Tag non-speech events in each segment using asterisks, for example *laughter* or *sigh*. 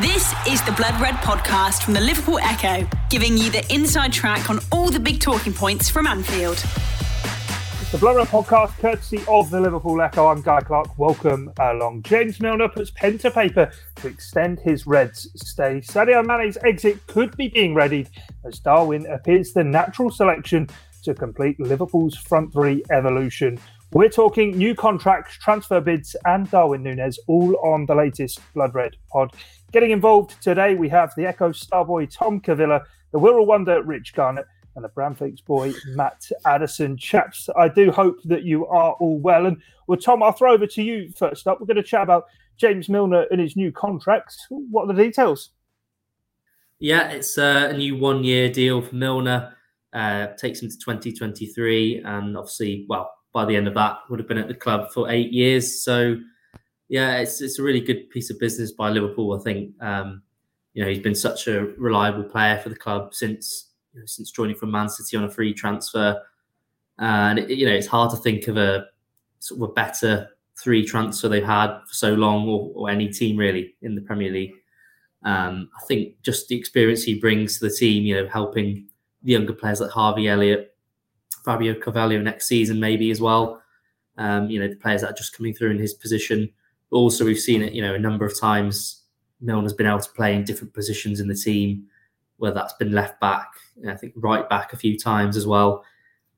This is the Blood Red podcast from the Liverpool Echo, giving you the inside track on all the big talking points from Anfield. It's the Blood Red podcast, courtesy of the Liverpool Echo. I'm Guy Clark. Welcome along. James Milner puts pen to paper to extend his Reds stay. Sadio Mane's exit could be being readied as Darwin appears the natural selection to complete Liverpool's front three evolution. We're talking new contracts, transfer bids, and Darwin Nunez, all on the latest Blood Red pod. Getting involved today, we have the Echo star boy Tom Cavilla, the Wirral Wonder Rich Garnett, and the Bramflex boy Matt Addison. Chaps, I do hope that you are all well. And well, Tom, I'll throw over to you first up. We're going to chat about James Milner and his new contracts. What are the details? Yeah, it's uh, a new one year deal for Milner. Uh, takes him to 2023. And obviously, well, by the end of that, would have been at the club for eight years. So, yeah, it's it's a really good piece of business by Liverpool. I think um, you know he's been such a reliable player for the club since you know, since joining from Man City on a free transfer, and it, you know it's hard to think of a sort of a better three transfer they've had for so long, or, or any team really in the Premier League. Um, I think just the experience he brings to the team, you know, helping the younger players like Harvey Elliott, Fabio Carvalho next season maybe as well. Um, you know, the players that are just coming through in his position. Also, we've seen it, you know, a number of times. Milner's been able to play in different positions in the team, whether that's been left back, I think right back a few times as well.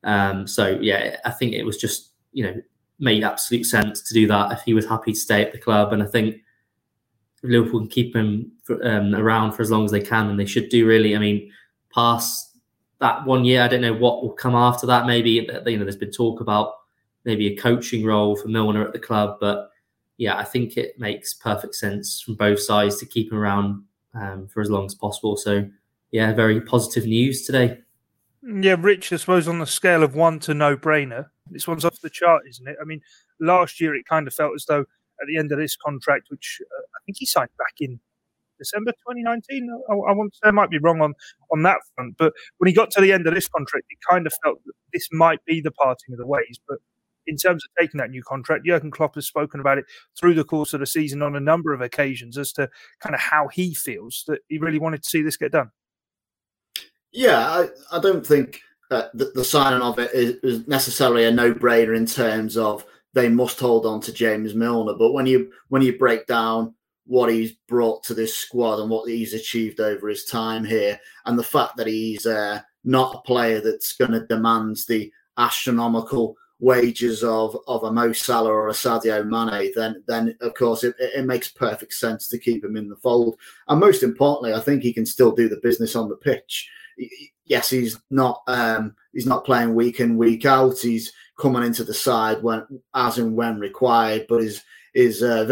Um, so yeah, I think it was just you know made absolute sense to do that if he was happy to stay at the club, and I think Liverpool can keep him for, um, around for as long as they can, and they should do really. I mean, past that one year, I don't know what will come after that. Maybe you know, there's been talk about maybe a coaching role for Milner at the club, but yeah, I think it makes perfect sense from both sides to keep him around um, for as long as possible. So yeah, very positive news today. Yeah, Rich, I suppose on the scale of one to no brainer, this one's off the chart, isn't it? I mean, last year it kind of felt as though at the end of this contract, which uh, I think he signed back in December 2019. I, I, want I might be wrong on, on that front, but when he got to the end of this contract, it kind of felt that this might be the parting of the ways. But in terms of taking that new contract, Jurgen Klopp has spoken about it through the course of the season on a number of occasions as to kind of how he feels that he really wanted to see this get done. Yeah, I, I don't think uh, the, the, signing of it is, is necessarily a no-brainer in terms of they must hold on to James Milner. But when you when you break down what he's brought to this squad and what he's achieved over his time here, and the fact that he's uh, not a player that's going to demand the astronomical wages of of a Mo Salah or a Sadio Mane, then then of course it, it makes perfect sense to keep him in the fold. And most importantly, I think he can still do the business on the pitch. Yes, he's not um, he's not playing week in week out. He's coming into the side when as and when required, but his his uh,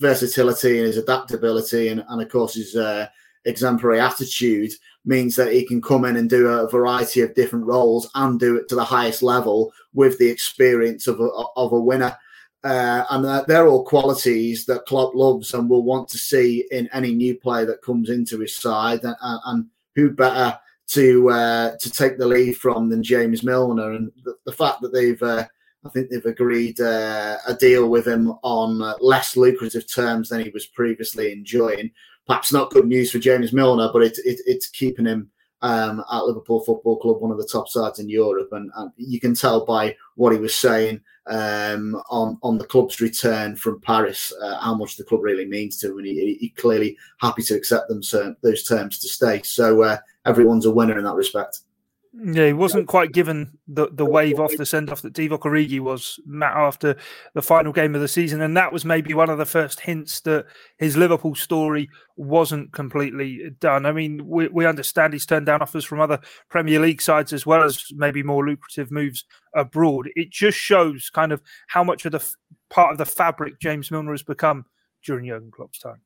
versatility and his adaptability and, and of course his uh, exemplary attitude means that he can come in and do a variety of different roles and do it to the highest level with the experience of a, of a winner. Uh, and they're all qualities that Klopp loves and will want to see in any new player that comes into his side. And, and who better to uh, to take the lead from than James Milner? And the, the fact that they've, uh, I think they've agreed uh, a deal with him on uh, less lucrative terms than he was previously enjoying perhaps not good news for James Milner, but it, it, it's keeping him um, at Liverpool Football Club, one of the top sides in Europe, and, and you can tell by what he was saying um, on on the club's return from Paris uh, how much the club really means to him, and he, he clearly happy to accept them those terms to stay. So uh, everyone's a winner in that respect. Yeah, he wasn't quite given the, the wave off the send off that Divock Origi was Matt after the final game of the season, and that was maybe one of the first hints that his Liverpool story wasn't completely done. I mean, we, we understand he's turned down offers from other Premier League sides as well as maybe more lucrative moves abroad. It just shows kind of how much of the part of the fabric James Milner has become during Jurgen Klopp's time.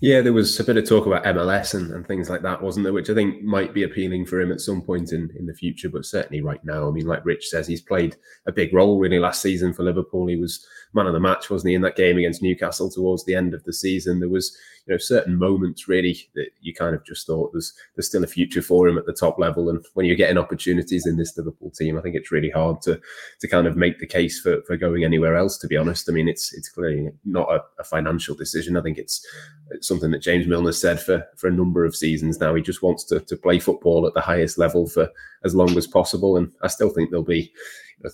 Yeah, there was a bit of talk about MLS and, and things like that, wasn't there? Which I think might be appealing for him at some point in, in the future, but certainly right now. I mean, like Rich says, he's played a big role really last season for Liverpool. He was man of the match, wasn't he, in that game against Newcastle towards the end of the season? There was, you know, certain moments really that you kind of just thought there's there's still a future for him at the top level. And when you're getting opportunities in this Liverpool team, I think it's really hard to to kind of make the case for, for going anywhere else. To be honest, I mean, it's it's clearly not a, a financial decision. I think it's It's something that James Milner said for for a number of seasons now. He just wants to to play football at the highest level for as long as possible, and I still think there'll be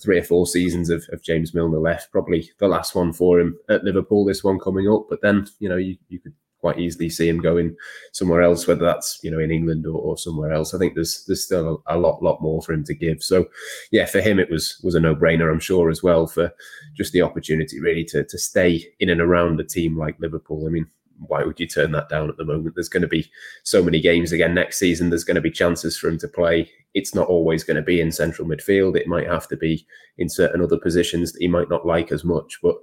three or four seasons of, of James Milner left. Probably the last one for him at Liverpool. This one coming up, but then you know you you could quite easily see him going somewhere else, whether that's you know in England or, or somewhere else. I think there's there's still a, a, lot lot more for him to give. So yeah, for him it was was a no brainer, I'm sure as well for just the opportunity really to to stay in and around a team like Liverpool. I mean. Why would you turn that down at the moment? There's going to be so many games again next season. There's going to be chances for him to play. It's not always going to be in central midfield. It might have to be in certain other positions that he might not like as much. But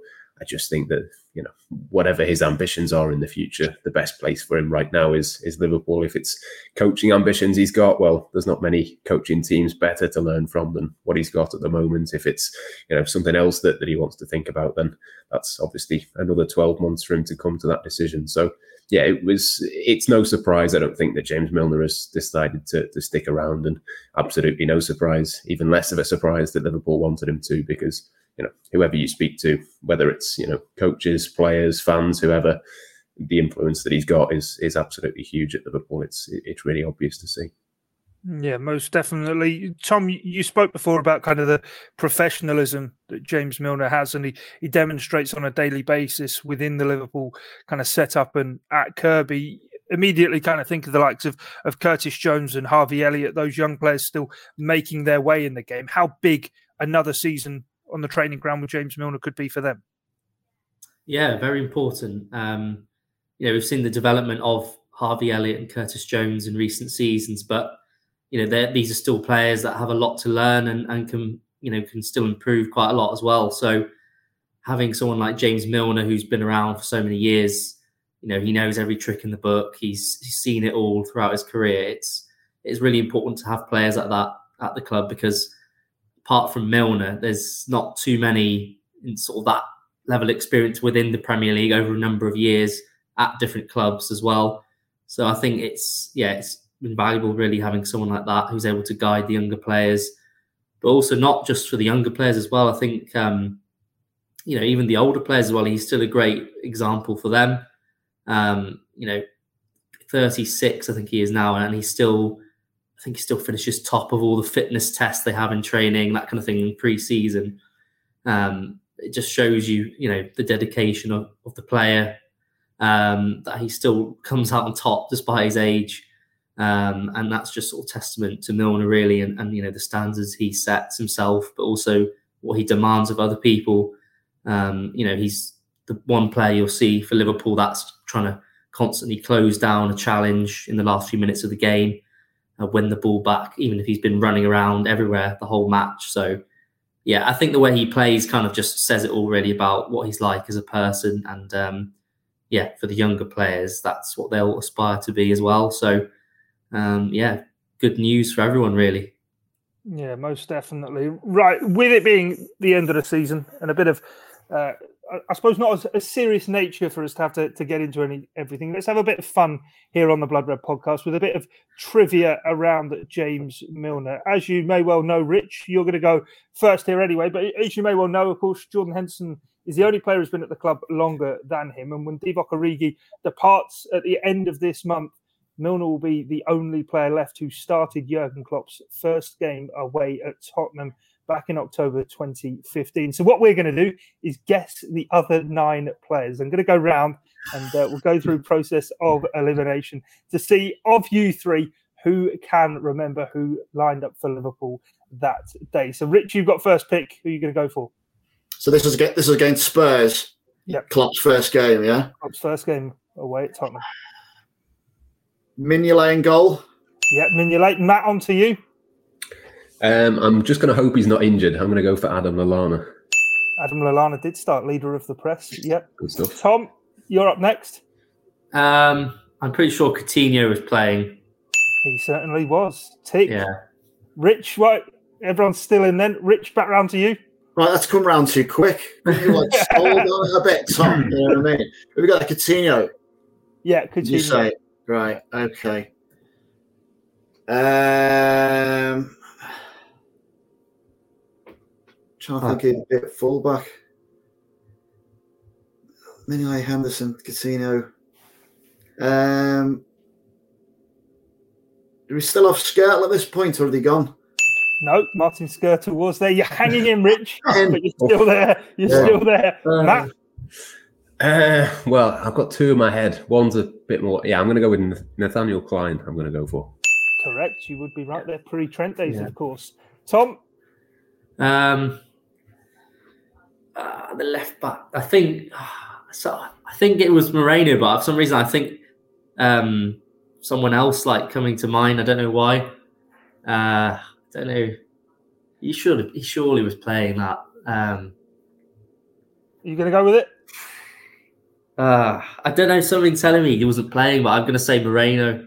I just think that you know whatever his ambitions are in the future, the best place for him right now is is Liverpool. If it's coaching ambitions he's got, well, there's not many coaching teams better to learn from than what he's got at the moment. If it's you know something else that, that he wants to think about, then that's obviously another 12 months for him to come to that decision. So yeah, it was. It's no surprise. I don't think that James Milner has decided to, to stick around, and absolutely no surprise. Even less of a surprise that Liverpool wanted him to, because you know, whoever you speak to, whether it's you know coaches, players, fans, whoever, the influence that he's got is is absolutely huge at Liverpool. It's it's really obvious to see. Yeah, most definitely. Tom, you spoke before about kind of the professionalism that James Milner has, and he, he demonstrates on a daily basis within the Liverpool kind of setup and at Kirkby. Immediately, kind of think of the likes of, of Curtis Jones and Harvey Elliott, those young players still making their way in the game. How big another season on the training ground with James Milner could be for them. Yeah, very important. Um, you know, we've seen the development of Harvey Elliott and Curtis Jones in recent seasons, but you know, these are still players that have a lot to learn and, and can you know can still improve quite a lot as well. So having someone like James Milner who's been around for so many years, you know, he knows every trick in the book. He's, he's seen it all throughout his career. It's it's really important to have players like that at the club because apart from Milner, there's not too many in sort of that level of experience within the Premier League over a number of years at different clubs as well. So I think it's yeah, it's invaluable really having someone like that who's able to guide the younger players, but also not just for the younger players as well. I think um, you know even the older players as well. He's still a great example for them. Um, you know, 36 I think he is now, and he's still I think he still finishes top of all the fitness tests they have in training, that kind of thing in pre-season. Um, it just shows you, you know, the dedication of, of the player um, that he still comes out on top despite his age. Um, and that's just sort of testament to Milner, really, and, and, you know the standards he sets himself, but also what he demands of other people. Um, you know, he's the one player you'll see for Liverpool that's trying to constantly close down a challenge in the last few minutes of the game uh, win the ball back, even if he's been running around everywhere the whole match. So, yeah, I think the way he plays kind of just says it already about what he's like as a person. And um, yeah, for the younger players, that's what they'll aspire to be as well. So, um, yeah, good news for everyone, really. Yeah, most definitely. Right, with it being the end of the season and a bit of uh, I suppose not a, serious nature for us to have to, to get into any everything. Let's have a bit of fun here on the Blood Red podcast with a bit of trivia around James Milner. As you may well know, Rich, you're going to go first here anyway. But as you may well know, of course, Jordan Henderson is the only player who's been at the club longer than him. And when Divock Origi departs at the end of this month, Milner will be the only player left who started Jurgen Klopp's first game away at Tottenham back in October 2015. So what we're going to do is guess the other nine players. I'm going to go round and uh, we'll go through process of elimination to see of you three who can remember who lined up for Liverpool that day. So Rich, you've got first pick. Who are you going to go for? So this is this is against Spurs. Yep. Klopp's first game, yeah. Klopp's first game away at Tottenham. Mignolet in goal. Yeah, Mignolet. Matt, on to you. Um, I'm just going to hope he's not injured. I'm going to go for Adam Lallana. Adam Lallana did start leader of the press. Yep. Good stuff. Tom, you're up next. Um, I'm pretty sure Coutinho was playing. He certainly was. Tick. Yeah. Rich, right? Everyone's still in then. Rich, back round to you. Right, that's come round too quick. You like *laughs* hold on a bit, Tom. You know what I mean? We've got a Coutinho. Yeah, Coutinho. You say right? Okay. Um, Trying to think of a bit fullback. Mignolet Henderson, Coutinho. Um, do we still off Skrtel at this point, or are they gone? No, Martin Skrtel was there. You're hanging in, Rich, *laughs* but you're still there. You're Yeah. still there. Uh, Matt, Uh, well, I've got two in my head. One's a bit more. Yeah, I'm going to go with Nathaniel Clyne. I'm going to go for. correct. You would be right there. Pre Trent days, Yeah. of course. Tom, Um, uh, the left back. I think. So I think it was Moreno, but for some reason I think um, someone else like coming to mind. I don't know why. Uh, I don't know. He should. He surely was playing that. Um, you going to go with it? uh, I don't know. Something telling me he wasn't playing, but I'm going to say Moreno.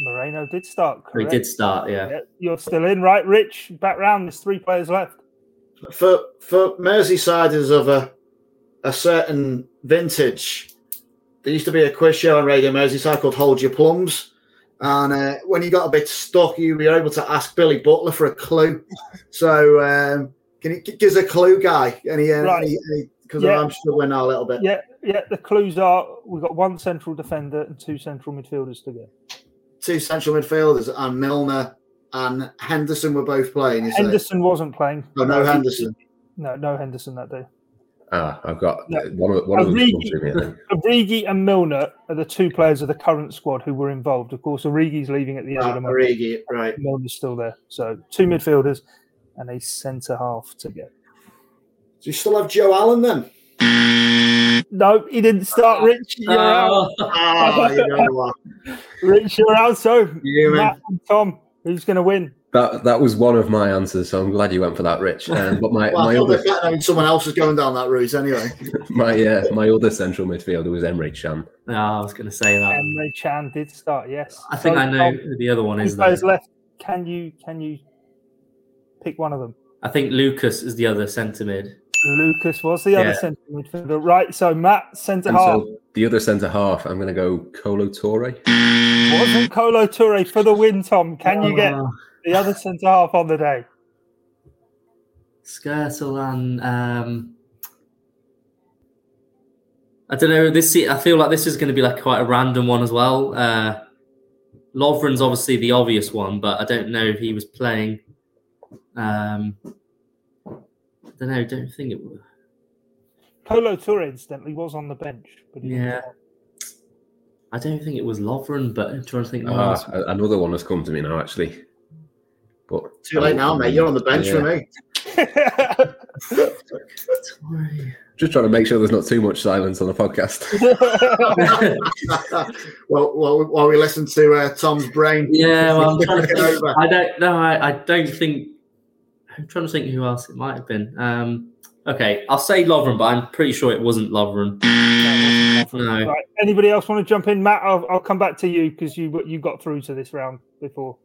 Moreno did start. He did start. Yeah. Yeah, you're still in, right? Rich, back round. There's three players left. For for Merseysiders of a a certain vintage, there used to be a quiz show on Radio Merseyside called Hold Your Plums. And uh, when you got a bit stuck, you were able to ask Billy Butler for a clue. So, um, can you give us a clue, guy? Any, uh, Right. Because Yeah. I'm struggling now a little bit. Yeah, yeah. The clues are we've got one central defender and two central midfielders to go. Two central midfielders, and Milner and Henderson were both playing. You say? Henderson wasn't playing. Oh, no Henderson. No, no Henderson that day. Ah, I've got Yeah. one of one of them. Origi- come through me, I think. Origi and Milner are the two players of the current squad who were involved. Of course, Origi's leaving at the end Ah, of the month. Origi, right. Milner's still there. So two midfielders and a centre half to go. Do you still have Joe Allen then? No, he didn't start. Rich, you're out. Oh, Ah, you know what? *laughs* Rich, you're out. So You Matt and Tom, who's going to win? That that was one of my answers, so I'm glad you went for that, Rich. Um, but my *laughs* Well, my thought other the fact that someone else was going down that route anyway. *laughs* my uh, my other central midfielder was Emre Can. no, I was going to say that. Emre Can did start. Yes, I think So, I know Tom, who the other one is. players though. left. Can you can you pick one of them? I think Lucas is the other centre mid. Lucas was the other Yeah. centre midfielder. Right. So Matt centre And half so the other centre half, I'm going to go Kolo Toure. wasn't Kolo Toure for the win. Tom, can you get Oh, the other centre half on the day? Skrtel and um, I don't know. This I feel like this is going to be like quite a random one as well. Uh, Lovren's obviously the obvious one, but I don't know if he was playing. Um, I don't know. Don't think it was. Kolo Toure, incidentally, was on the bench, but he Yeah. I don't think it was Lovren, but I'm trying to think. who Ah, else. another one has come to me now, actually. But Too late now, mate. You're on the bench for me. *laughs* Just trying to make sure there's not too much silence on the podcast. *laughs* well, while, while we listen to uh, Tom's brain. Yeah, well, I'm trying to *laughs* think. over. I don't know. I, I don't think. I'm trying to think who else it might have been. Um, okay, I'll say Lovren, but I'm pretty sure it wasn't Lovren. *laughs* No. Right. Anybody else want to jump in? Matt, I'll, I'll come back to you because you you got through to this round before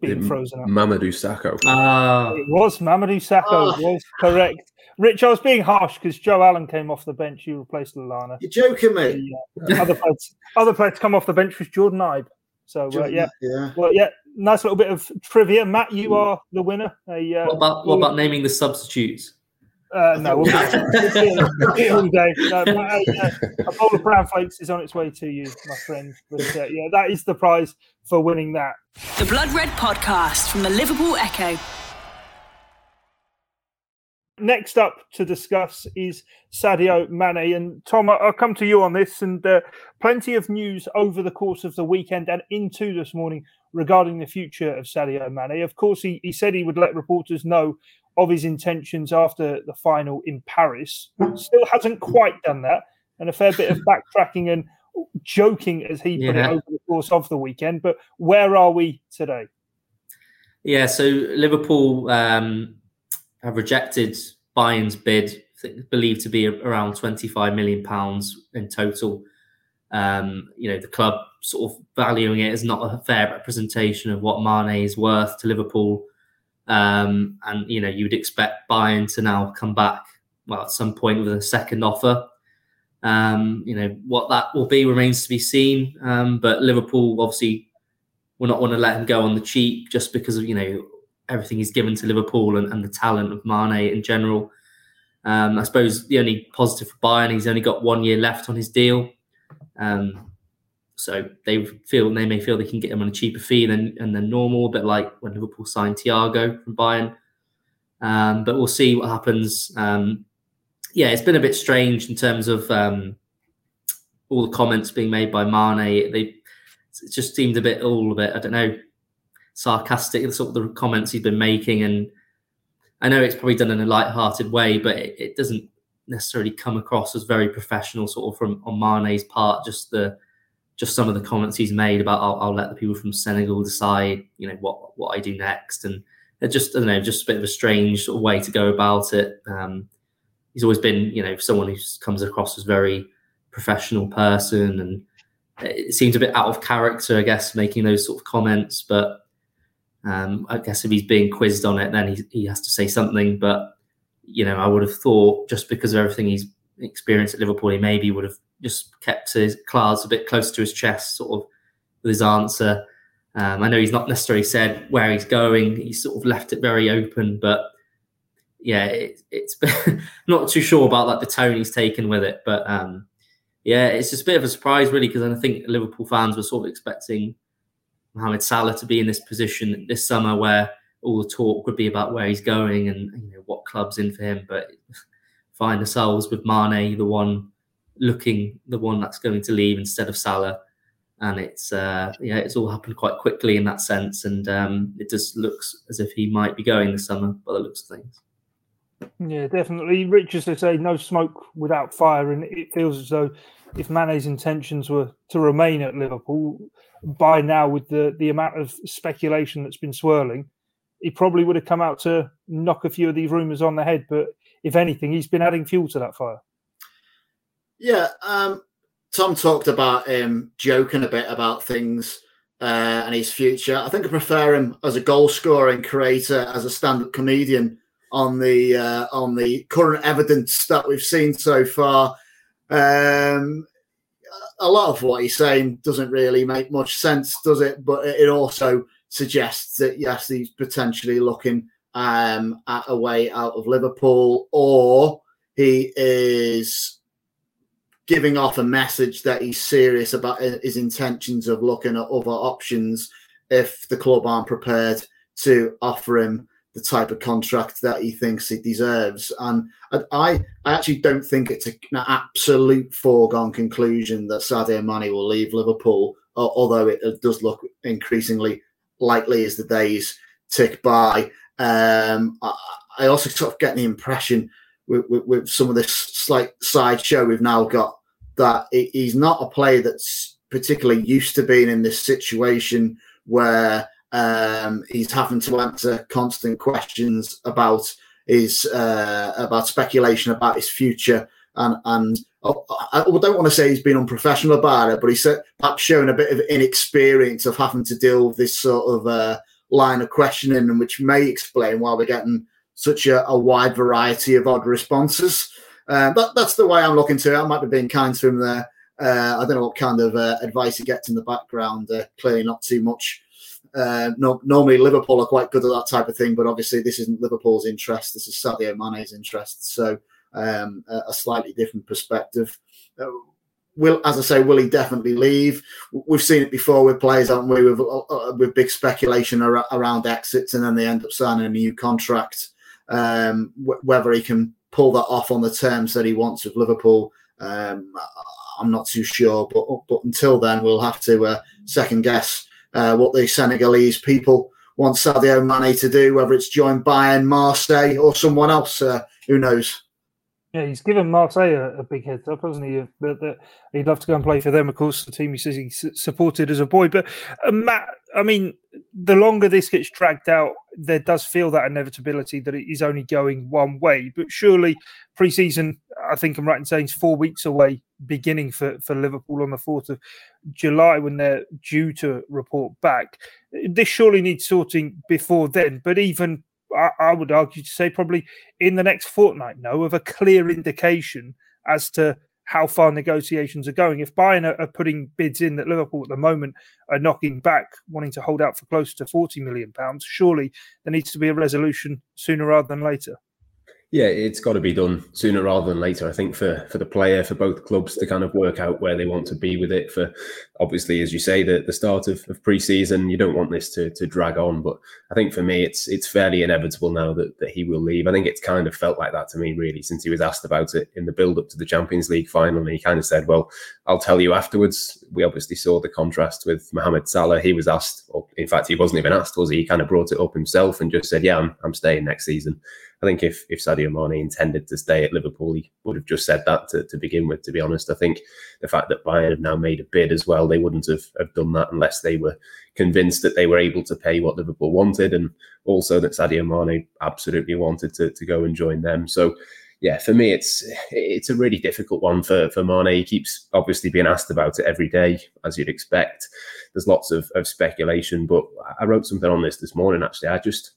being frozen up. Mamadou Sakho. Ah, It was Mamadou Sakho Oh. was correct. Rich, I was being harsh because Joe Allen came off the bench. You replaced Lallana. You're joking me. The, uh, other players, other players come off the bench was Jordan Ibe. So uh, yeah, yeah. well yeah, nice little bit of trivia. Matt, you are the winner. A, uh, what about what about naming the substitutes? Uh, no, we'll be, we'll be we'll be all day. No, but, uh, a bowl of brown flakes is on its way to you, my friend. But uh, yeah, that is the prize for winning that. The Blood Red Podcast from the Liverpool Echo. Next up to discuss is Sadio Mane. And Tom, I'll come to you on this. And uh, plenty of news over the course of the weekend and into this morning regarding the future of Sadio Mane. Of course, he, he said he would let reporters know of his intentions after the final in Paris. Still hasn't quite done that. And a fair bit of backtracking and joking, as he put Yeah. it, over the course of the weekend. But where are we today? Yeah, so Liverpool um, have rejected Bayern's bid, believed to be around 25 million pounds in total. Um, you know, the club sort of valuing it as not a fair representation of what Mane is worth to Liverpool. Um, and you know, you would expect Bayern to now come back well at some point with a second offer. Um, you know, what that will be remains to be seen. Um, but Liverpool obviously will not want to let him go on the cheap just because of you know everything he's given to Liverpool and, and the talent of Mane in general. Um, I suppose the only positive for Bayern, he's only got one year left on his deal. Um, so they feel they may feel they can get him on a cheaper fee than and than normal, a bit like when Liverpool signed Thiago from Bayern. Um, but we'll see what happens. Um, yeah, it's been a bit strange in terms of um, all the comments being made by Mane. They it just seemed a bit all of it. I don't know, sarcastic. Sort of the comments he's been making, and I know it's probably done in a light-hearted way, but it, it doesn't necessarily come across as very professional, sort of from on Mane's part. Just the just some of the comments he's made about I'll, I'll, let the people from Senegal decide, you know, what what I do next, and just I don't know, just a bit of a strange sort of way to go about it. Um, he's always been, you know, someone who comes across as very professional person, and it seems a bit out of character, I guess, making those sort of comments. But um, I guess if he's being quizzed on it, then he he has to say something. But you know, I would have thought just because of everything he's experienced at Liverpool, he maybe would have just kept his cards a bit close to his chest, sort of with his answer. Um, I know he's not necessarily said where he's going; he's sort of left it very open. But yeah, it, it's *laughs* not too sure about like the tone he's taken with it. But um, yeah, it's just a bit of a surprise, really, because I think Liverpool fans were sort of expecting Mohamed Salah to be in this position this summer where all the talk would be about where he's going and you know what club's in for him. But *laughs* find ourselves with Mane, the one looking the one that's going to leave instead of Salah. And it's uh, yeah, it's all happened quite quickly in that sense, and um, it just looks as if he might be going this summer by the looks of things. Yeah, definitely. Rich, as they say, no smoke without fire, and it feels as though if Mane's intentions were to remain at Liverpool, by now with the the amount of speculation that's been swirling, he probably would have come out to knock a few of these rumours on the head. But if anything, he's been adding fuel to that fire. Yeah, um, Tom talked about him joking a bit about things uh, and his future. I think I prefer him as a goal scoring creator, as a stand-up comedian on the uh, on the current evidence that we've seen so far. Um, a lot of what he's saying doesn't really make much sense, does it? But it also suggests that yes, he's potentially looking um, at a way out of Liverpool, or he is giving off a message that he's serious about his intentions of looking at other options if the club aren't prepared to offer him the type of contract that he thinks he deserves. And I, I actually don't think it's an absolute foregone conclusion that Sadio Mane will leave Liverpool, although it does look increasingly likely as the days tick by. Um, I, also sort of get the impression with, with, with some of this slight sideshow we've now got that he's not a player that's particularly used to being in this situation where um, he's having to answer constant questions about his uh, about speculation about his future and and oh, I don't want to say he's been unprofessional about it, but he's perhaps shown a bit of inexperience of having to deal with this sort of uh, line of questioning, which may explain why we're getting such a, a wide variety of odd responses. Uh, that, that's the way I'm looking to it. I might be being kind to him there. Uh, I don't know what kind of uh, advice he gets in the background. Uh, clearly, not too much. Uh, no, normally, Liverpool are quite good at that type of thing, but obviously, this isn't Liverpool's interest. This is Sadio Mane's interest. So, um, a, a, slightly different perspective. Uh, will, as I say, will he definitely leave? We've seen it before with players, haven't we? With, with big speculation ar- around exits, and then they end up signing a new contract. Um, whether he can pull that off on the terms that he wants with Liverpool. Um, I'm not too sure, but but until then, we'll have to uh, second guess uh, what the Senegalese people want Sadio Mane to do, whether it's join Bayern, Marseille, or someone else. Uh, who knows? Yeah, he's given Marseille a, a big heads up, hasn't he? That, that, he'd love to go and play for them, of course, the team he says he supported as a boy. But uh, Matt, I mean, the longer this gets dragged out, there does feel that inevitability that it is only going one way. But surely, pre-season, I think I'm right in saying, is four weeks away, beginning for, for Liverpool on the 4th of July when they're due to report back. This surely needs sorting before then. But even I, I would argue to say probably in the next fortnight, no, of a clear indication as to how far negotiations are going. If Bayern are, putting bids in that Liverpool at the moment are knocking back, wanting to hold out for close to forty million pounds, surely there needs to be a resolution sooner rather than later. Yeah, it's got to be done sooner rather than later. I think for for the player, for both clubs to kind of work out where they want to be with it. For obviously, as you say, the, the start of, of pre-season, you don't want this to, to drag on. But I think for me, it's it's fairly inevitable now that, that he will leave. I think it's kind of felt like that to me, really, since he was asked about it in the build-up to the Champions League final. And he kind of said, well, I'll tell you afterwards. We obviously saw the contrast with Mohamed Salah. He was asked, or in fact, he wasn't even asked, was he? He kind of brought it up himself and just said, yeah, I'm, I'm staying next season. I think if if Sadio Mane intended to stay at Liverpool, he would have just said that to, to begin with. To be honest, I think the fact that Bayern have now made a bid as well, they wouldn't have, have done that unless they were convinced that they were able to pay what Liverpool wanted, and also that Sadio Mane absolutely wanted to, to go and join them. So yeah, for me, it's it's a really difficult one for for Mane. He keeps obviously being asked about it every day, as you'd expect. There's lots of, of speculation, but I wrote something on this this morning. Actually, I just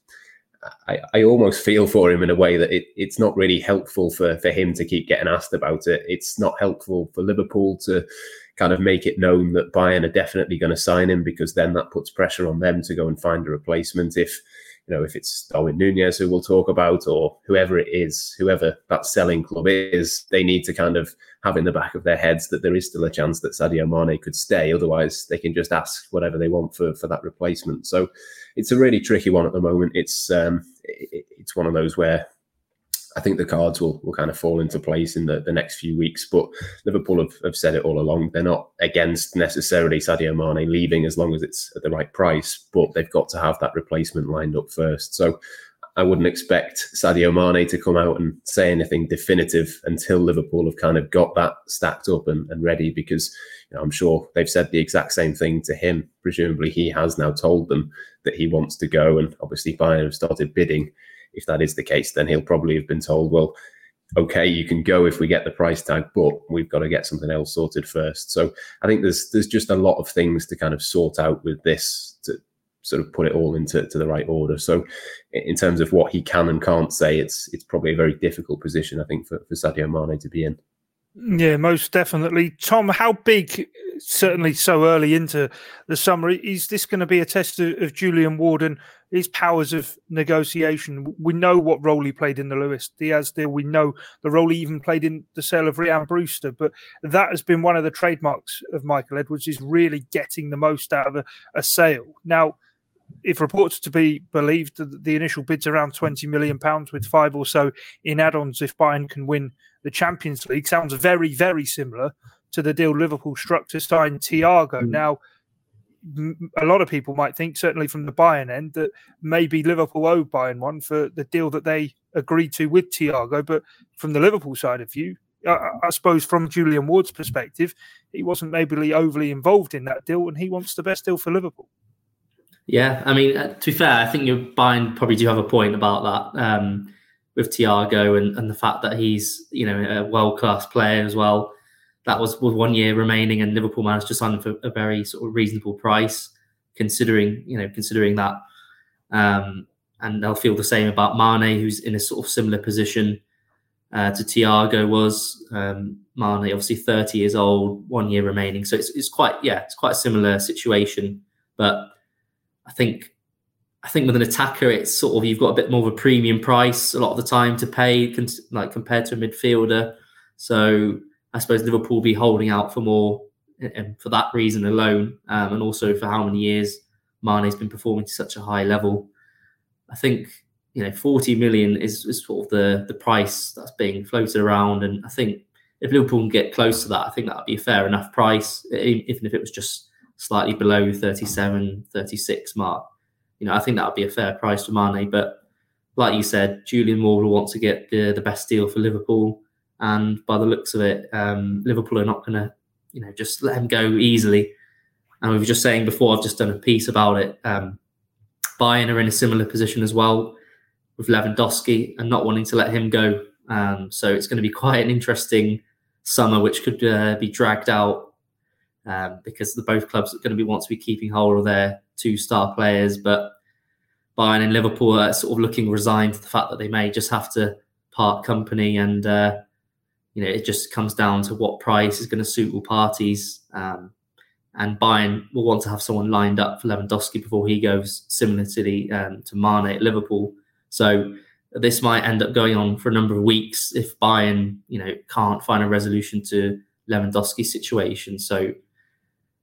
I, I almost feel for him in a way that it, it's not really helpful for, for him to keep getting asked about it. It's not helpful for Liverpool to kind of make it known that Bayern are definitely going to sign him because then that puts pressure on them to go and find a replacement. If you know, if it's Darwin Nunez who we'll talk about or whoever it is, whoever that selling club is, they need to kind of have in the back of their heads that there is still a chance that Sadio Mane could stay. Otherwise, they can just ask whatever they want for, for that replacement. So it's a really tricky one at the moment. It's um, it, it's one of those where I think the cards will, will kind of fall into place in the, the next few weeks. But Liverpool have, have said it all along. They're not against necessarily Sadio Mane leaving as long as it's at the right price, but they've got to have that replacement lined up first. So I wouldn't expect Sadio Mane to come out and say anything definitive until Liverpool have kind of got that stacked up and, and ready because you know, I'm sure they've said the exact same thing to him. Presumably, he has now told them that he wants to go, and obviously, Bayern have started bidding if that is the case, then he'll probably have been told, well, okay, you can go if we get the price tag, but we've got to get something else sorted first. So I think there's there's just a lot of things to kind of sort out with this to sort of put it all into to the right order. So in terms of what he can and can't say, it's it's probably a very difficult position, I think, for, for Sadio Mane to be in. Yeah, most definitely. Tom, how big, certainly so early into the summer, is this going to be a test of, of Julian Ward and his powers of negotiation? We know what role he played in the Luis Diaz deal. We know the role he even played in the sale of Ryan Brewster. But that has been one of the trademarks of Michael Edwards is really getting the most out of a, a sale. Now, if reports to be believed, the, the initial bid's around twenty million pounds, with five or so in add-ons if Bayern can win the Champions League. Sounds very, very similar to the deal Liverpool struck to sign Thiago. Mm. Now, a lot of people might think, certainly from the Bayern end, that maybe Liverpool owe Bayern one for the deal that they agreed to with Thiago. But from the Liverpool side of view, I, I suppose from Julian Ward's perspective, he wasn't maybe overly involved in that deal, and he wants the best deal for Liverpool. Yeah, I mean, uh, to be fair, I think you're Bayern probably do have a point about that um, with Thiago and, and the fact that he's you know a world class player as well. That was with one year remaining, and Liverpool managed to sign him for a very sort of reasonable price, considering you know considering that. Um, and they'll feel the same about Mane, who's in a sort of similar position uh, to Thiago was. Um, Mane, obviously 30 years old, one year remaining, so it's, it's quite yeah, it's quite a similar situation, but I think I think with an attacker, it's sort of you've got a bit more of a premium price a lot of the time to pay, like compared to a midfielder. So I suppose Liverpool will be holding out for more, and for that reason alone, um, and also for how many years Mane's been performing to such a high level. I think you know 40 million is, is sort of the the price that's being floated around, and I think if Liverpool can get close to that, I think that would be a fair enough price, even if it was just slightly below 37, 36 mark. You know, I think that would be a fair price for Mane. But like you said, Julian Ward will want to get the, the best deal for Liverpool. And by the looks of it, um, Liverpool are not going to, you know, just let him go easily. And we were just saying before, I've just done a piece about it. Um, Bayern are in a similar position as well with Lewandowski and not wanting to let him go. Um, so it's going to be *laughs* quite an interesting summer, which could uh, be dragged out um, because the both clubs are going to be want to be keeping hold of their two star players, but Bayern and Liverpool are sort of looking resigned to the fact that they may just have to part company, and uh, you know it just comes down to what price is going to suit all parties. Um, and Bayern will want to have someone lined up for Lewandowski before he goes, similar to the um, to Mane at Liverpool. So this might end up going on for a number of weeks if Bayern, you know, can't find a resolution to Lewandowski's situation. So,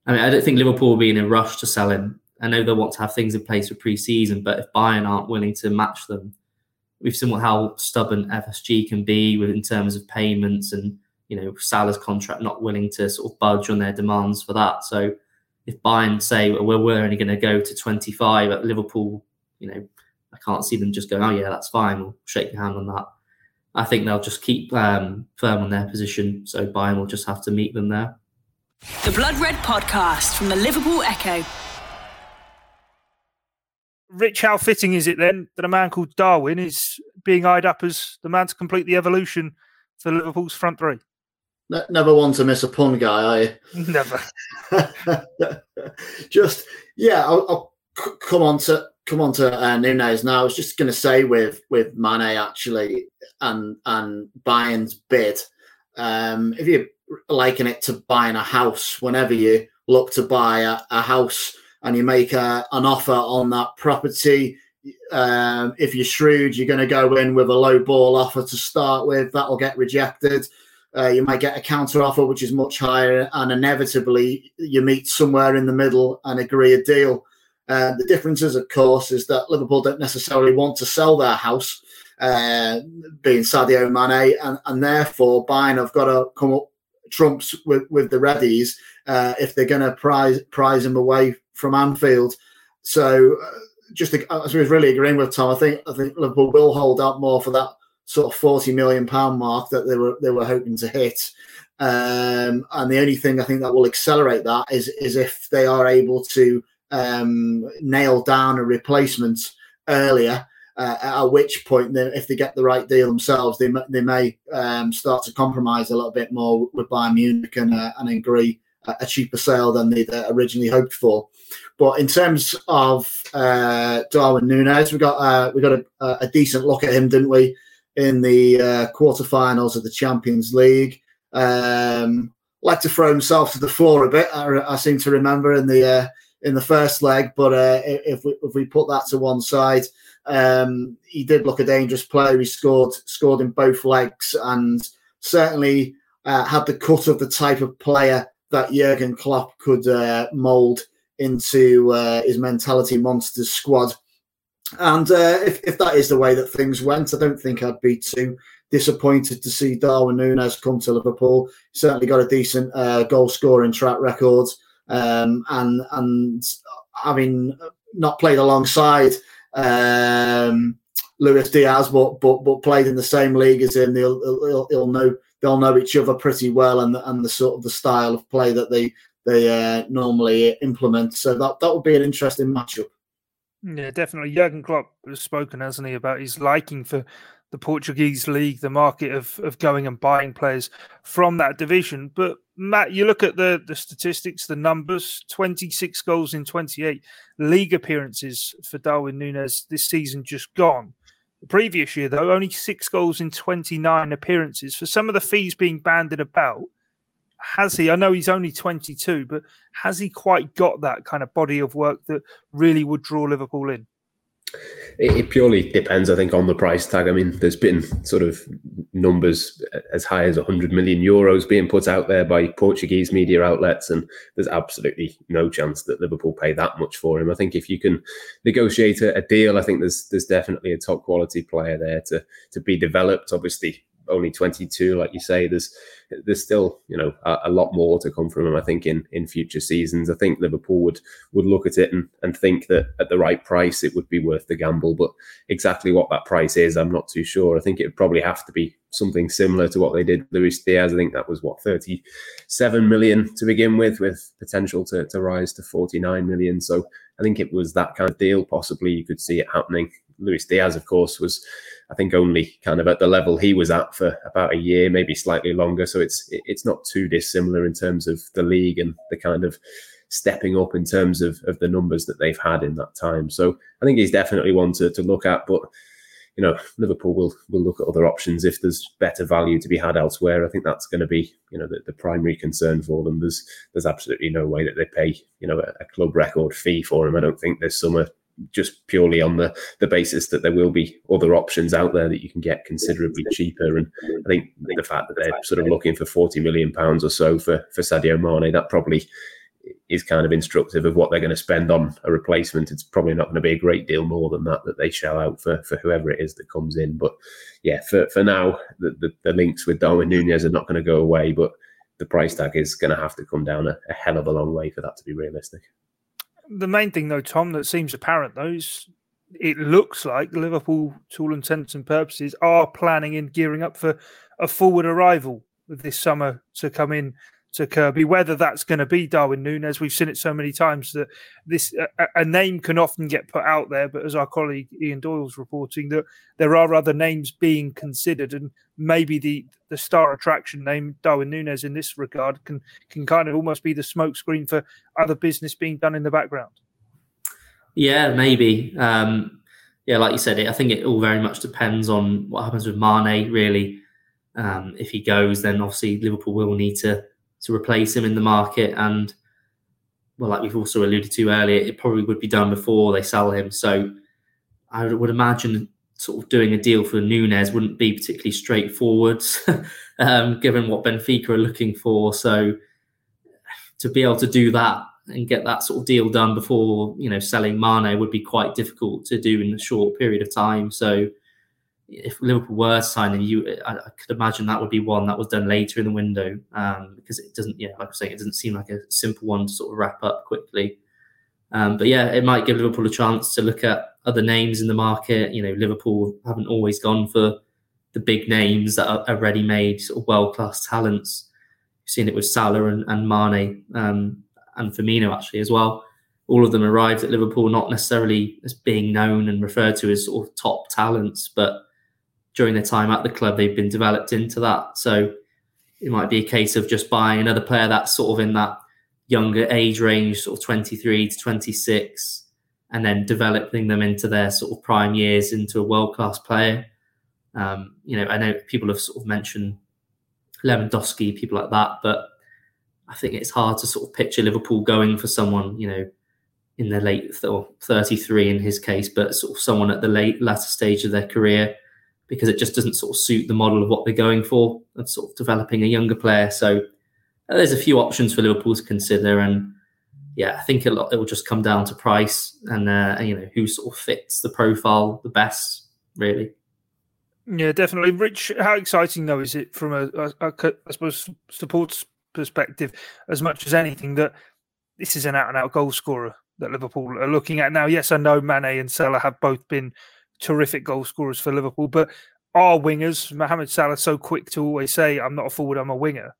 I mean, I don't think Liverpool will be in a rush to sell him. I know they want to have things in place for pre-season, but if Bayern aren't willing to match them, we've seen how stubborn FSG can be in terms of payments and you know Salah's contract not willing to sort of budge on their demands for that. So if Bayern say well, we're only going to go to 25 at Liverpool, you know I can't see them just going, oh yeah, that's fine. We'll shake your hand on that. I think they'll just keep um, firm on their position. So Bayern will just have to meet them there. The Blood Red Podcast from the Liverpool Echo. Rich, how fitting is it then that a man called Darwin is being eyed up as the man to complete the evolution for Liverpool's front three? Never want to miss a pun, guy, are you? *laughs* Never. *laughs* Just yeah, I'll, I'll come on to come on to uh, Nunez now. I was just going to say with with Mane actually and and Bayern's bid. Um, if you liken it to buying a house, whenever you look to buy a, a house and you make a, an offer on that property, um, if you're shrewd, you're going to go in with a low ball offer to start with. That'll get rejected. Uh, you might get a counter offer which is much higher, and inevitably you meet somewhere in the middle and agree a deal. Uh, the is, of course, is that Liverpool don't necessarily want to sell their house, uh, being Sadio Mane, and, and therefore Bayern have got to come up trumps with, with the Reddies uh, if they're going to prize prize him away from Anfield. So, uh, just to, I was really agreeing with Tom. I think I think Liverpool will hold out more for that sort of forty million pound mark that they were they were hoping to hit. Um, and the only thing I think that will accelerate that is is if they are able to um, nail down a replacement earlier. Uh, at which point, if they get the right deal themselves, they they may um, start to compromise a little bit more with Bayern Munich and, uh, and agree a cheaper sale than they originally hoped for. But in terms of uh, Darwin Nunez, we got uh, we got a, a, decent look at him, didn't we, in the uh, quarterfinals of the Champions League. Um, like to throw himself to the floor a bit. I, I seem to remember in the uh, in the first leg. But uh, if we if we put that to one side, um, he did look a dangerous player. He scored scored in both legs and certainly uh, had the cut of the type of player that Jurgen Klopp could uh, mould into uh, his mentality monsters squad. And uh, if, if that is the way that things went, I don't think I'd be too disappointed to see Darwin Nunez come to Liverpool. Certainly got a decent uh, goal scoring track record um, and and having not played alongside um, Luis Diaz, but but but played in the same league as him, they'll, they'll, they'll know they'll know each other pretty well, and and the sort of the style of play that they they uh, normally implement. So that that would be an interesting matchup. Yeah, definitely. Jurgen Klopp has spoken, hasn't he, about his liking for the Portuguese league, the market of of going and buying players from that division. But Matt, you look at the the statistics, the numbers: twenty six goals in twenty eight league appearances for Darwin Nunez this season, just gone. The previous year, though, only six goals in twenty nine appearances. For some of the fees being banded about, has he? I know he's only 22, but has he quite got that kind of body of work that really would draw Liverpool in? It, it, purely depends, I think, on the price tag. I mean, there's been sort of numbers as high as 100 million euros being put out there by Portuguese media outlets, and there's absolutely no chance that Liverpool pay that much for him. I think if you can negotiate a, a deal, I think there's there's definitely a top quality player there to to be developed. Obviously, only 22, like you say, there's there's still you know a, a, lot more to come from him. I think in in future seasons, I think Liverpool would would look at it and, and think that at the right price it would be worth the gamble. But exactly what that price is, I'm not too sure. I think it would probably have to be something similar to what they did Luis Diaz. I think that was what 37 million to begin with, with potential to, to rise to 49 million. So I think it was that kind of deal. Possibly you could see it happening. Luis Diaz, of course, was I think only kind of at the level he was at for about a year, maybe slightly longer. So it's it's not too dissimilar in terms of the league and the kind of stepping up in terms of, of the numbers that they've had in that time. So I think he's definitely one to, to look at. But you know, Liverpool will will look at other options if there's better value to be had elsewhere. I think that's going to be, you know, the, the primary concern for them. There's there's absolutely no way that they pay, you know, a, a club record fee for him. I don't think this summer just purely on the the basis that there will be other options out there that you can get considerably cheaper. And I think the fact that they're sort of looking for forty million pounds or so for for Sadio Mane, that probably is kind of instructive of what they're going to spend on a replacement. It's probably not going to be a great deal more than that that they shell out for for whoever it is that comes in. But yeah, for for now, the the, the links with Darwin Nunez are not going to go away, but the price tag is going to have to come down a, a hell of a long way for that to be realistic. The main thing, though, Tom, that seems apparent, though, is it looks like Liverpool, to all intents and purposes, are planning and gearing up for a forward arrival this summer to come in to Kirkby. Whether that's going to be Darwin Nunez, we've seen it so many times that this a, a, name can often get put out there. But as our colleague Ian Doyle's reporting, that there are other names being considered, and maybe the the star attraction name Darwin Nunez in this regard can can kind of almost be the smokescreen for other business being done in the background. Yeah, maybe. Um, yeah, like you said, it. I think it all very much depends on what happens with Mane. Really, um, if he goes, then obviously Liverpool will need to to replace him in the market. And well, like we've also alluded to earlier, it probably would be done before they sell him. So I would imagine sort of doing a deal for Nunez wouldn't be particularly straightforward, *laughs* um, given what Benfica are looking for. So to be able to do that and get that sort of deal done before you know selling Mane would be quite difficult to do in a short period of time. So if Liverpool were signing you, I, I, could imagine that would be one that was done later in the window um, because it doesn't, yeah, like I'm saying, it doesn't seem like a simple one to sort of wrap up quickly. Um, but yeah, it might give Liverpool a chance to look at other names in the market. You know, Liverpool haven't always gone for the big names that are, are ready-made, sort of world-class talents. You've seen it with Salah and, and Mane um, and Firmino actually as well. All of them arrived at Liverpool not necessarily as being known and referred to as sort of top talents, but during their time at the club, they've been developed into that. So it might be a case of just buying another player that's sort of in that younger age range, sort of 23 to 26, and then developing them into their sort of prime years into a world class player. Um, you know, I know people have sort of mentioned Lewandowski, people like that, but I think it's hard to sort of picture Liverpool going for someone, you know, in their late or 33 in his case, but sort of someone at the late latter stage of their career because it just doesn't sort of suit the model of what they're going for of sort of developing a younger player. So uh, there's a few options for Liverpool to consider, and yeah, I think a lot it will just come down to price and uh, you know who sort of fits the profile the best, really. Yeah, definitely. Rich, how exciting though is it from a, a, a I suppose supports perspective as much as anything that this is an out and out goal scorer that Liverpool are looking at now. Yes, I know Mane and Salah have both been terrific goal scorers for Liverpool. But our wingers, Mohamed Salah, so quick to always say, "I'm not a forward, I'm a winger."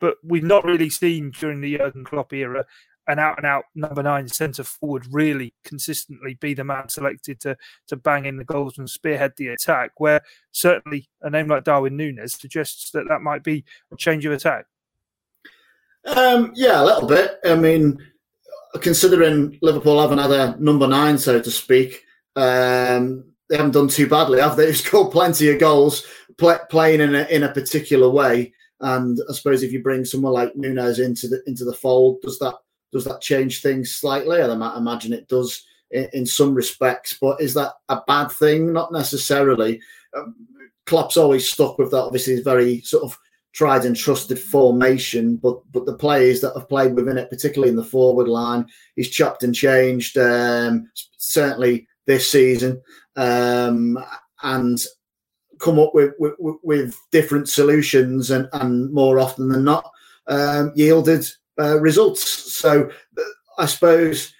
But we've not really seen during the Jurgen Klopp era an out and out number nine centre forward really consistently be the man selected to to bang in the goals and spearhead the attack. Where certainly a name like Darwin Nunez suggests that that might be a change of attack. Um, yeah, a little bit. I mean, considering Liverpool haven't had a number nine, so to speak, um, they haven't done too badly, have they? *laughs* They've scored plenty of goals, play, playing in a in a particular way. And I suppose if you bring someone like Nunez into the into the fold, does that does that change things slightly? I imagine it does in, in some respects. But is that a bad thing? Not necessarily. Um, Klopp's always stuck with that. Obviously, he's very sort of tried and trusted formation, but but the players that have played within it, particularly in the forward line, he's chopped and changed. Um, certainly this season um, and come up with, with, with different solutions and, and more often than not um, yielded uh, results. So I suppose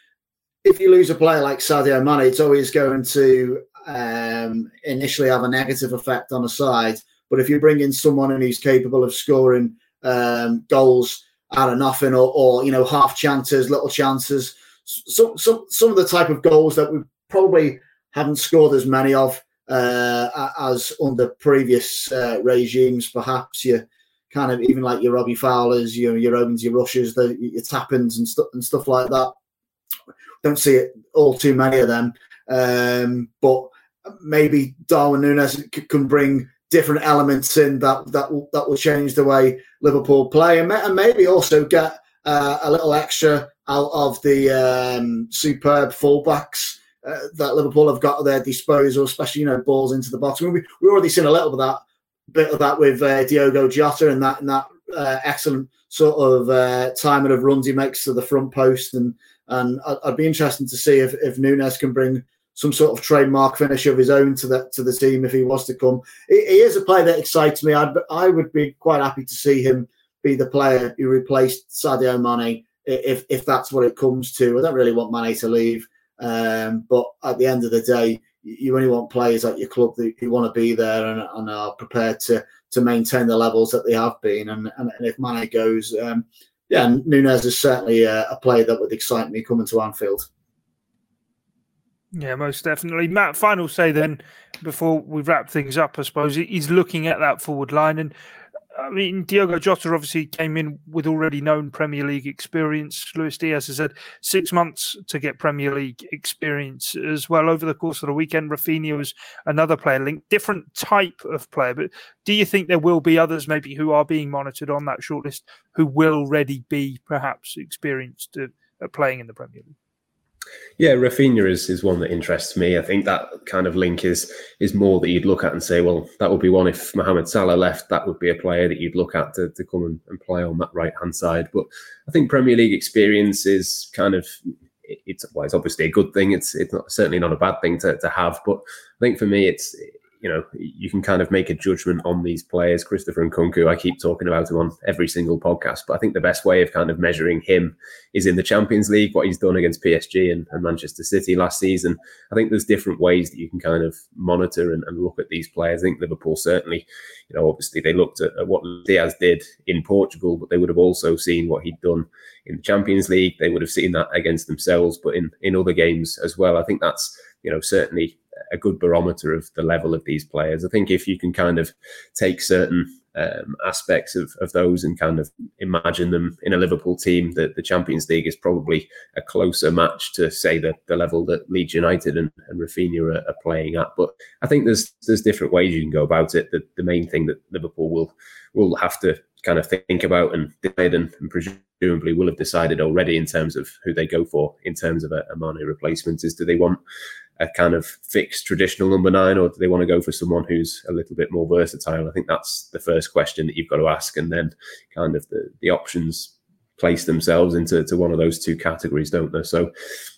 if you lose a player like Sadio Mane, it's always going to um, initially have a negative effect on a side. But if you bring in someone who's capable of scoring um, goals out of nothing or, or, you know half chances, little chances, some some some of the type of goals that we probably haven't scored as many of uh, as under previous uh, regimes. Perhaps you kind of even like your Robbie Fowlers, your your Owens, your Rushes, the your Tappins and stuff and stuff like that. Don't see it all too many of them, um, but maybe Darwin Nunez can bring different elements in that that will, that will change the way Liverpool play, and, and maybe also get uh, a little extra out of the um, superb fullbacks uh, that Liverpool have got at their disposal, especially you know balls into the bottom. We we already seen a little bit of that bit of that with uh, Diogo Jota and that and that uh, excellent sort of uh, timing of runs he makes to the front post and and I'd be interested to see if, if Nunez can bring some sort of trademark finish of his own to the to the team if he was to come. He, he is a player that excites me. I'd, I would be quite happy to see him be the player who replaced Sadio Mane if if that's what it comes to. I don't really want Mane to leave, um, but at the end of the day, you only want players at your club that who want to be there and, and are prepared to to maintain the levels that they have been. And, and, and if Mane goes, um, yeah, Nunez is certainly a, a player that would excite me coming to Anfield. Yeah, most definitely. Matt, final say then before we wrap things up, I suppose he's looking at that forward line, and I mean, Diogo Jota obviously came in with already known Premier League experience. Luis Diaz has had six months to get Premier League experience as well. Over the course of the weekend, Raphinha was another player linked, different type of player. But do you think there will be others maybe who are being monitored on that shortlist who will already be perhaps experienced at, at playing in the Premier League? Yeah, Raphinha is, is one that interests me. I think that kind of link is is more that you'd look at and say, well, that would be one if Mohamed Salah left, that would be a player that you'd look at to, to come and, and play on that right hand side. But I think Premier League experience is kind of it's well, it's obviously a good thing. It's it's not, certainly not a bad thing to, to have. But I think for me, it's you know, you can kind of make a judgment on these players. Christopher Nkunku, I keep talking about him on every single podcast, but I think the best way of kind of measuring him is in the Champions League, what he's done against PSG and, and Manchester City last season. I think there's different ways that you can kind of monitor and, and look at these players. I think Liverpool certainly, you know, obviously they looked at, at what Diaz did in Portugal, but they would have also seen what he'd done in the Champions League. They would have seen that against themselves, but in, in other games as well. I think that's, you know, certainly a good barometer of the level of these players. I think if you can kind of take certain um, aspects of, of those and kind of imagine them in a Liverpool team, that the Champions League is probably a closer match to say the level that Leeds United and, and Raphinha are, are, playing at. But I think there's there's different ways you can go about it. The, the main thing that Liverpool will will have to kind of think about and decide and, and presumably will have decided already in terms of who they go for in terms of a, a Mane replacement is do they want a kind of fixed traditional number nine, or do they want to go for someone who's a little bit more versatile? I think that's the first question that you've got to ask, and then kind of the, the options place themselves into to one of those two categories, don't they? So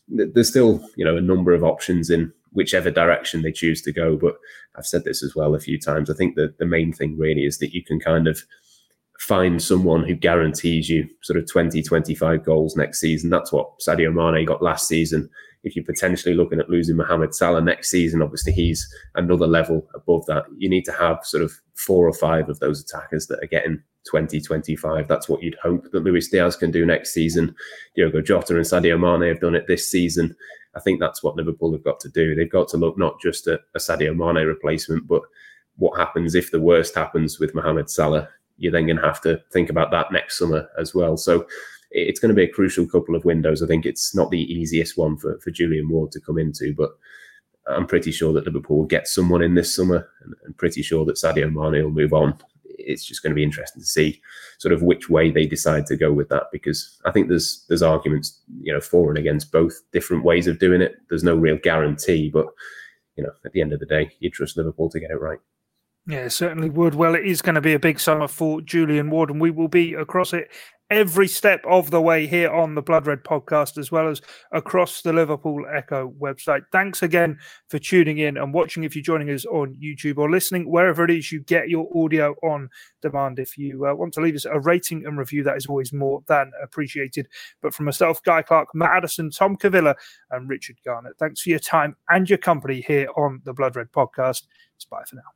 there's still you know a number of options in whichever direction they choose to go. But I've said this as well a few times. I think that the main thing really is that you can kind of find someone who guarantees you sort of 20, 25 goals next season. That's what Sadio Mane got last season if you're potentially looking at losing Mohamed Salah next season, obviously he's another level above that. You need to have sort of four or five of those attackers that are getting 20, 25. That's what you'd hope that Luis Diaz can do next season. Diogo Jota and Sadio Mane have done it this season. I think that's what Liverpool have got to do. They've got to look not just at a Sadio Mane replacement, but what happens if the worst happens with Mohamed Salah. You're then going to have to think about that next summer as well. So it's going to be a crucial couple of windows. I think it's not the easiest one for, for Julian Ward to come into, but I'm pretty sure that Liverpool will get someone in this summer and, and pretty sure that Sadio Mane will move on. It's just going to be interesting to see sort of which way they decide to go with that because I think there's there's arguments you know for and against both different ways of doing it. There's no real guarantee, but you know at the end of the day, you trust Liverpool to get it right. Yeah, certainly would. Well, it is going to be a big summer for Julian Ward, and we will be across it every step of the way here on the Blood Red podcast, as well as across the Liverpool Echo website. Thanks again for tuning in and watching. If you're joining us on YouTube or listening, wherever it is you get your audio on demand, if you uh, want to leave us a rating and review, that is always more than appreciated. But from myself, Guy Clark, Matt Addison, Tom Cavilla, and Richard Garnett, thanks for your time and your company here on the Blood Red podcast. It's bye for now.